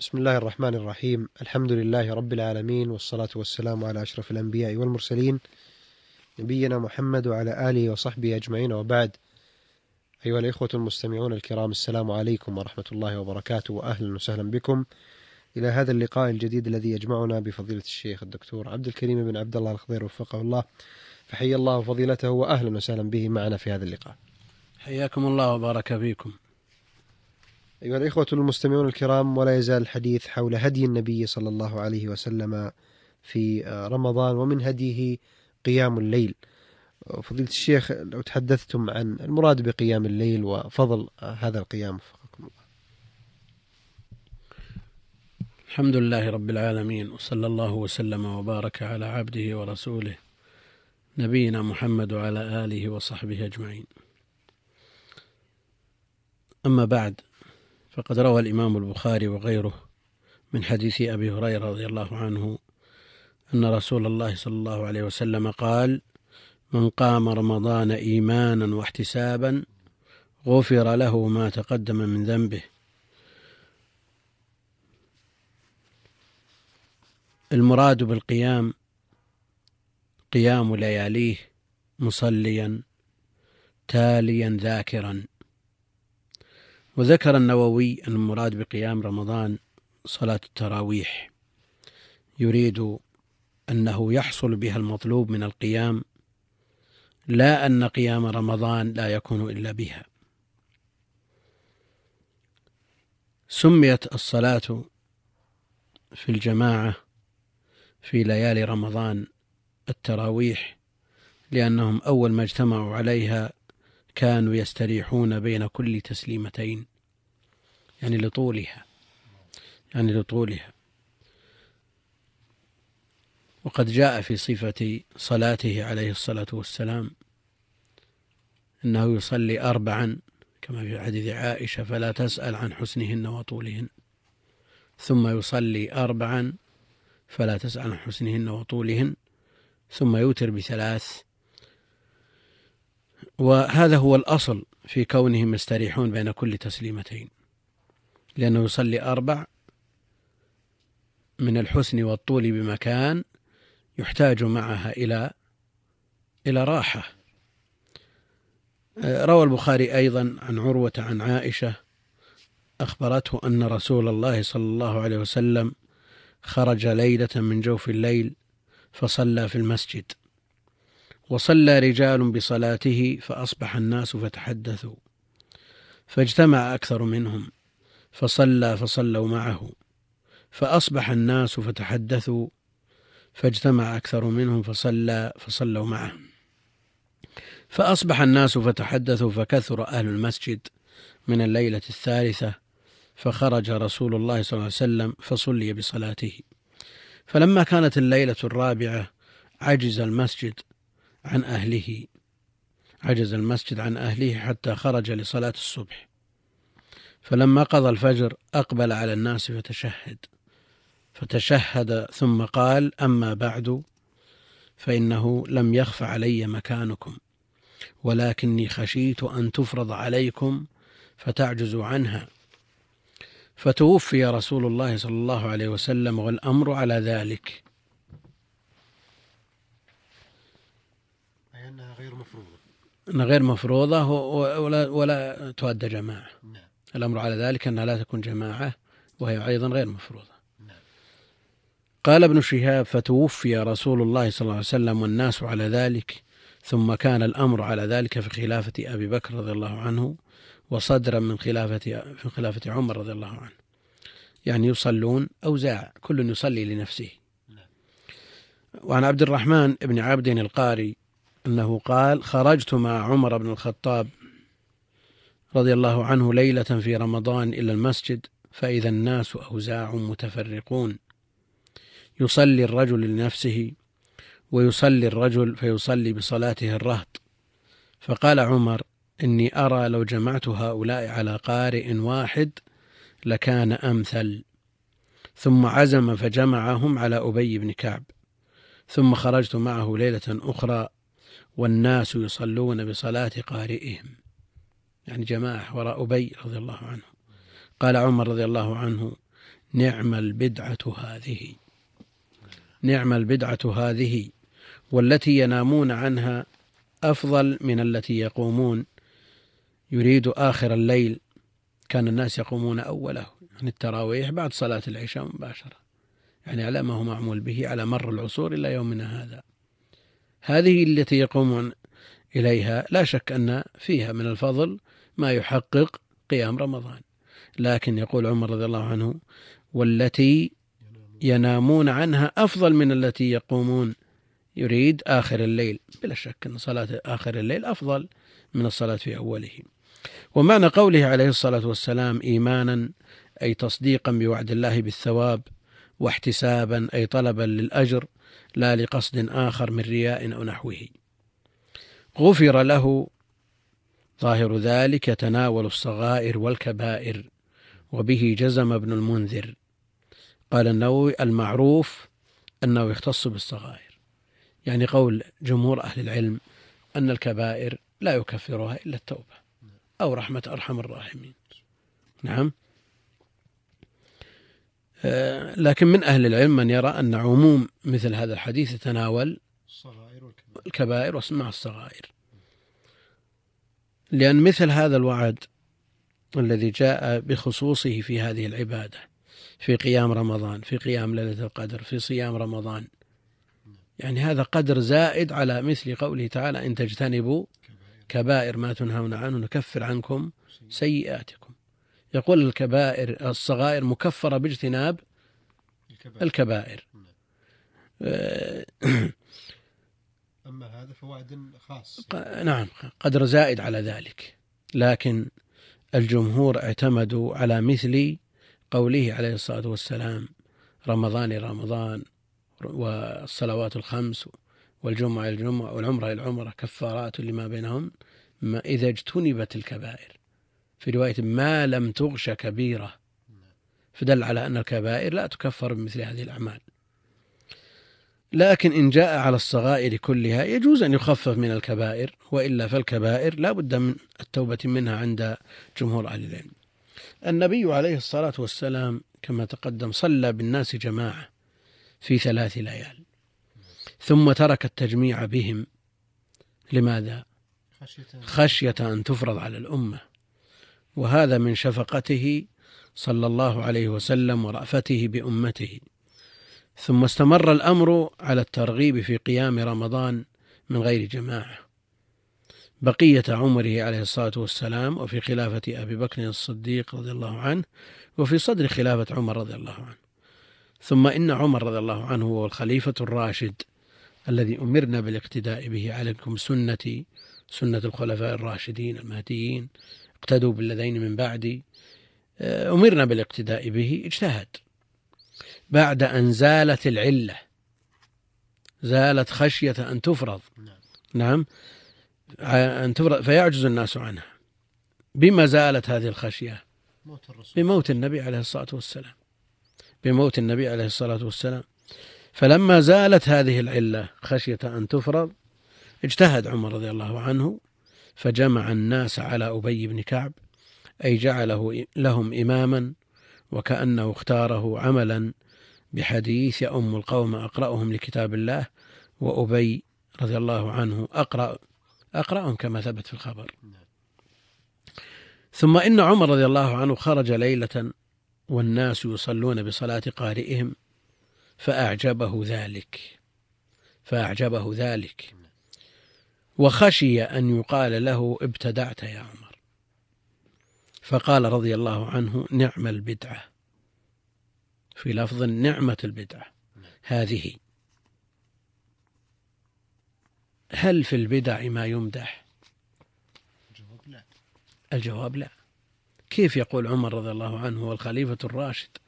بسم الله الرحمن الرحيم. الحمد لله رب العالمين والصلاة والسلام على أشرف الأنبياء والمرسلين. نبينا محمد وعلى آله وصحبه أجمعين. وبعد أيها الإخوة المستمعون الكرام السلام عليكم ورحمة الله وبركاته وأهلا وسهلا بكم. إلى هذا اللقاء الجديد الذي يجمعنا بفضيلة الشيخ الدكتور عبد الكريم بن عبد الله الخضير وفقه الله. فحي الله فضيلته وأهلا وسهلا به معنا في هذا اللقاء. حياكم الله وبارك فيكم. أيها الإخوة المستمعون الكرام ولا يزال الحديث حول هدي النبي صلى الله عليه وسلم في رمضان ومن هديه قيام الليل. فضيلة الشيخ لو تحدثتم عن المراد بقيام الليل وفضل هذا القيام. وفقكم الله. الحمد لله رب العالمين وصلى الله وسلم وبارك على عبده ورسوله نبينا محمد وعلى آله وصحبه أجمعين. أما بعد فقد روى الإمام البخاري وغيره من حديث أبي هريرة رضي الله عنه أن رسول الله صلى الله عليه وسلم قال من قام رمضان إيمانا واحتسابا غفر له ما تقدم من ذنبه. المراد بالقيام قيام لياليه مصليا تاليا ذاكرا. وذكر النووي أن المراد بقيام رمضان صلاة التراويح. يريد أنه يحصل بها المطلوب من القيام لا أن قيام رمضان لا يكون إلا بها. سميت الصلاة في الجماعة في ليالي رمضان التراويح لأنهم أول ما اجتمعوا عليها كانوا يستريحون بين كل تسليمتين. يعني لطولها. يعني لطولها. وقد جاء في صفة صلاته عليه الصلاة والسلام أنه يصلي أربعا كما في حديث عائشة فلا تسأل عن حسنهن وطولهن. ثم يصلي أربعا فلا تسأل عن حسنهن وطولهن. ثم يوتر بثلاث وهذا هو الأصل في كونهم يستريحون بين كل تسليمتين. لأنه يصلي أربع من الحسن والطول بمكان يحتاج معها إلى إلى راحة. روى البخاري أيضا عن عروة عن عائشة أخبرته أن رسول الله صلى الله عليه وسلم خرج ليلة من جوف الليل فصلى في المسجد. وصلى رجال بصلاته فأصبح الناس فتحدثوا فاجتمع أكثر منهم فصلى فصلوا معه فأصبح الناس فتحدثوا فاجتمع أكثر منهم فصلى فصلوا معه. فأصبح الناس فتحدثوا فكثر أهل المسجد من الليلة الثالثة فخرج رسول الله صلى الله عليه وسلم فصلي بصلاته. فلما كانت الليلة الرابعة عجز المسجد عن أهله عجز المسجد عن أهله حتى خرج لصلاة الصبح. فلما قضى الفجر أقبل على الناس فتشهد. فتشهد ثم قال أما بعد فإنه لم يخف علي مكانكم ولكني خشيت أن تفرض عليكم فتعجزوا عنها. فتوفي رسول الله صلى الله عليه وسلم والأمر على ذلك أي أنها غير مفروضة. أنها غير مفروضة ولا, ولا تؤدى جماعة. نعم. الأمر على ذلك أنها لا تكون جماعة وهي أيضا غير مفروضة. نعم. قال ابن شهاب فتوفي رسول الله صلى الله عليه وسلم والناس على ذلك ثم كان الأمر على ذلك في خلافة أبي بكر رضي الله عنه وصدرا من خلافة في خلافة عمر رضي الله عنه. يعني يصلون أوزاع كل يصلي لنفسه. وعن عبد الرحمن بن عبد القاري أنه قال خرجت مع عمر بن الخطاب رضي الله عنه ليلة في رمضان إلى المسجد فإذا الناس أوزاع متفرقون. يصلي الرجل لنفسه ويصلي الرجل فيصلي بصلاته الرهط. فقال عمر إني أرى لو جمعت هؤلاء على قارئ واحد لكان أمثل. ثم عزم فجمعهم على أبي بن كعب. ثم خرجت معه ليلة أخرى والناس يصلون بصلاة قارئهم. يعني جماعة وراء أبي رضي الله عنه. قال عمر رضي الله عنه نعم البدعة هذه. نعم البدعة هذه. والتي ينامون عنها أفضل من التي يقومون. يريد آخر الليل. كان الناس يقومون أوله. يعني التراويح بعد صلاة العشاء مباشرة. يعني على ما هو معمول به على مر العصور إلى يومنا هذا. هذه التي يقومون إليها لا شك أن فيها من الفضل ما يحقق قيام رمضان. لكن يقول عمر رضي الله عنه والتي ينامون عنها أفضل من التي يقومون. يريد آخر الليل. بلا شك أن صلاة آخر الليل أفضل من الصلاة في أوله. ومعنى قوله عليه الصلاة والسلام إيمانا أي تصديقا بوعد الله بالثواب واحتسابا أي طلبا للأجر لا لقصد آخر من رياء أو نحوه. غفر له ظاهر ذلك يتناول الصغائر والكبائر وبه جزم ابن المنذر. قال النووي المعروف أنه يختص بالصغائر يعني قول جمهور أهل العلم أن الكبائر لا يكفرها إلا التوبة أو رحمة أرحم الراحمين. نعم. لكن من أهل العلم من يرى أن عموم مثل هذا الحديث يتناول الكبائر واسمع الصغائر. لأن مثل هذا الوعد الذي جاء بخصوصه في هذه العبادة في قيام رمضان في قيام ليلة القدر في صيام رمضان. يعني هذا قدر زائد على مثل قوله تعالى إن تجتنبوا كبائر. ما تنهون عنه نكفر عنكم سيئاتكم. يقول الكبائر الصغائر مكفرة باجتناب الكبائر, الكبائر. آه، أما هذا فوعد خاص. نعم قدر زائد على ذلك. لكن الجمهور اعتمدوا على مثل قوله عليه الصلاة والسلام رمضان رمضان والصلوات الخمس والجمعة الجمعة والعمرة العمرة كفارات لما بينهم ما إذا اجتنبت الكبائر. في رواية ما لم تغش كبيرة. فدل على أن الكبائر لا تكفر بمثل هذه الأعمال. لكن إن جاء على الصغائر كلها يجوز أن يخفف من الكبائر وإلا فالكبائر لا بد من التوبة منها عند جمهور أهل العلم. النبي عليه الصلاة والسلام كما تقدم صلى بالناس جماعة في ثلاث ليال. ثم ترك التجميع بهم. لماذا؟ خشية أن تفرض على الأمة. وهذا من شفقته صلى الله عليه وسلم ورأفته بأمته. ثم استمر الأمر على الترغيب في قيام رمضان من غير جماعة. بقية عمره عليه الصلاة والسلام وفي خلافة أبي بكر الصديق رضي الله عنه وفي صدر خلافة عمر رضي الله عنه. ثم إن عمر رضي الله عنه هو الخليفة الراشد الذي أمرنا بالاقتداء به عليكم سنتي سنة الخلفاء الراشدين المهديين اقتدوا بالذين من بعدي آه، أمرنا بالاقتداء به اجتهد. بعد أن زالت العلة زالت خشية أن تفرض. نعم. أن تفرض فيعجز الناس عنها. بما زالت هذه الخشية؟ بموت النبي عليه الصلاة والسلام. بموت النبي عليه الصلاة والسلام. فلما زالت هذه العلة خشية أن تفرض اجتهد عمر رضي الله عنه فجمع الناس على أبي بن كعب أي جعله لهم إماما وكأنه اختاره عملا بحديث أم القوم أقرأهم لكتاب الله وأبي رضي الله عنه أقرأ أقرأهم كما ثبت في الخبر. ثم إن عمر رضي الله عنه خرج ليلة والناس يصلون بصلاة قارئهم فأعجبه ذلك فأعجبه ذلك. وخشي أن يقال له ابتدعت يا عمر. فقال رضي الله عنه نعم البدعة. في لفظ نعمة البدعة. هذه. هل في البدع ما يمدح؟ الجواب لا. الجواب لا. كيف يقول عمر رضي الله عنه هو الخليفة الراشد؟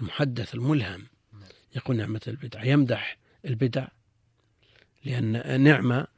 المحدث الملهم. يقول نعمة البدع يمدح البدع. لأن نعمة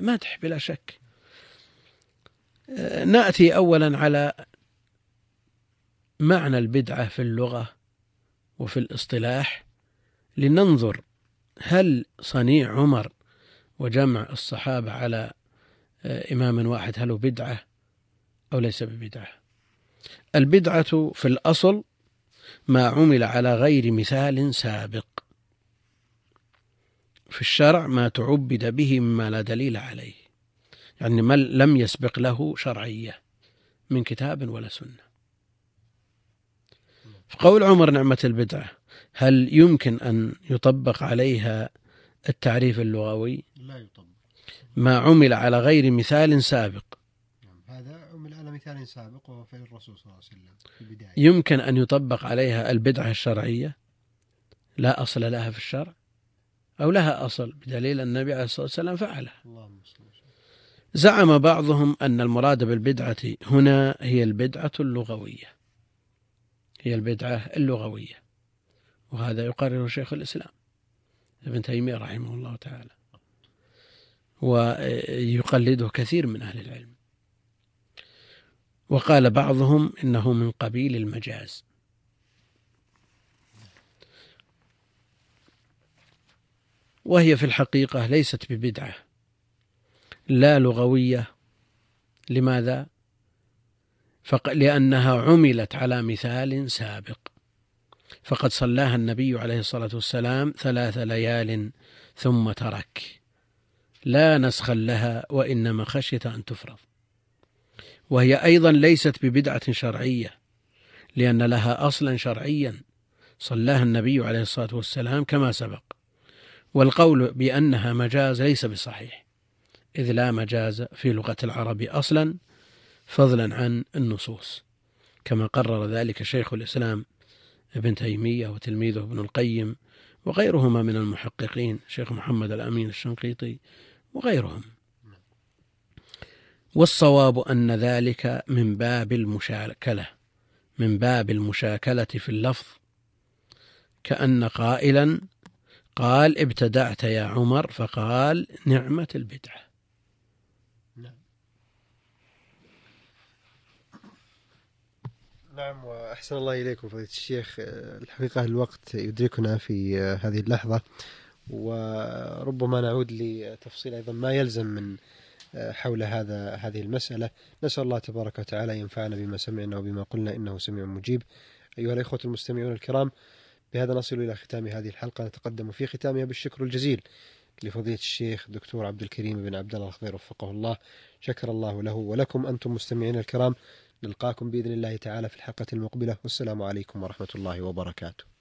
مدح بلا شك. آه، نأتي أولا على معنى البدعة في اللغة وفي الاصطلاح. لننظر هل صنيع عمر وجمع الصحابة على آه، إمام واحد هل هو بدعة أو ليس ببدعة؟ البدعة في الأصل ما عمل على غير مثال سابق. في الشرع ما تعبد به مما لا دليل عليه يعني ما لم يسبق له شرعية من كتاب ولا سنة. في قول عمر نعمة البدعة هل يمكن أن يطبق عليها التعريف اللغوي؟ لا يطبق. ما عمل على غير مثال سابق. نعم هذا عمل على مثال سابق وهو فعل الرسول صلى الله عليه وسلم في البداية. يمكن أن يطبق عليها البدعة الشرعية؟ لا أصل لها في الشرع؟ أو لها أصل بدليل أن النبي عليه الصلاة والسلام فعلها. زعم بعضهم أن المراد بالبدعة هنا هي البدعة اللغوية. هي البدعة اللغوية. وهذا يقرر شيخ الإسلام ابن تيمية رحمه الله تعالى. ويقلده كثير من أهل العلم. وقال بعضهم إنه من قبيل المجاز. وهي في الحقيقة ليست ببدعة. لا لغوية. لماذا؟ فق... لأنها عملت على مثال سابق. فقد صلاها النبي عليه الصلاة والسلام ثلاث ليال ثم ترك. لا نسخا لها وإنما خشية أن تفرض. وهي أيضا ليست ببدعة شرعية لأن لها أصلا شرعيا. صلاها النبي عليه الصلاة والسلام كما سبق. والقول بأنها مجاز ليس بصحيح إذ لا مجاز في لغة العرب أصلا فضلا عن النصوص. كما قرر ذلك شيخ الإسلام ابن تيمية وتلميذه ابن القيم وغيرهما من المحققين شيخ محمد الأمين الشنقيطي وغيرهم. والصواب أن ذلك من باب المشاكلة من باب المشاكلة في اللفظ كأن قائلا قال ابتدعت يا عمر فقال نعمة البدعة. نعم وأحسن الله إليكم فضيلة الشيخ. الحقيقة الوقت يدركنا في هذه اللحظة وربما نعود لتفصيل أيضا ما يلزم من حول هذا هذه المسألة. نسأل الله تبارك وتعالى ينفعنا بما سمعنا وبما قلنا إنه سميع مجيب. أيها الإخوة المستمعون الكرام بهذا نصل إلى ختام هذه الحلقة. نتقدم في ختامها بالشكر الجزيل لفضيلة الشيخ دكتور عبد الكريم بن عبد الله الخضير وفقه الله. شكر الله له ولكم. أنتم مستمعين الكرام نلقاكم بإذن الله تعالى في الحلقة المقبلة. والسلام عليكم ورحمة الله وبركاته.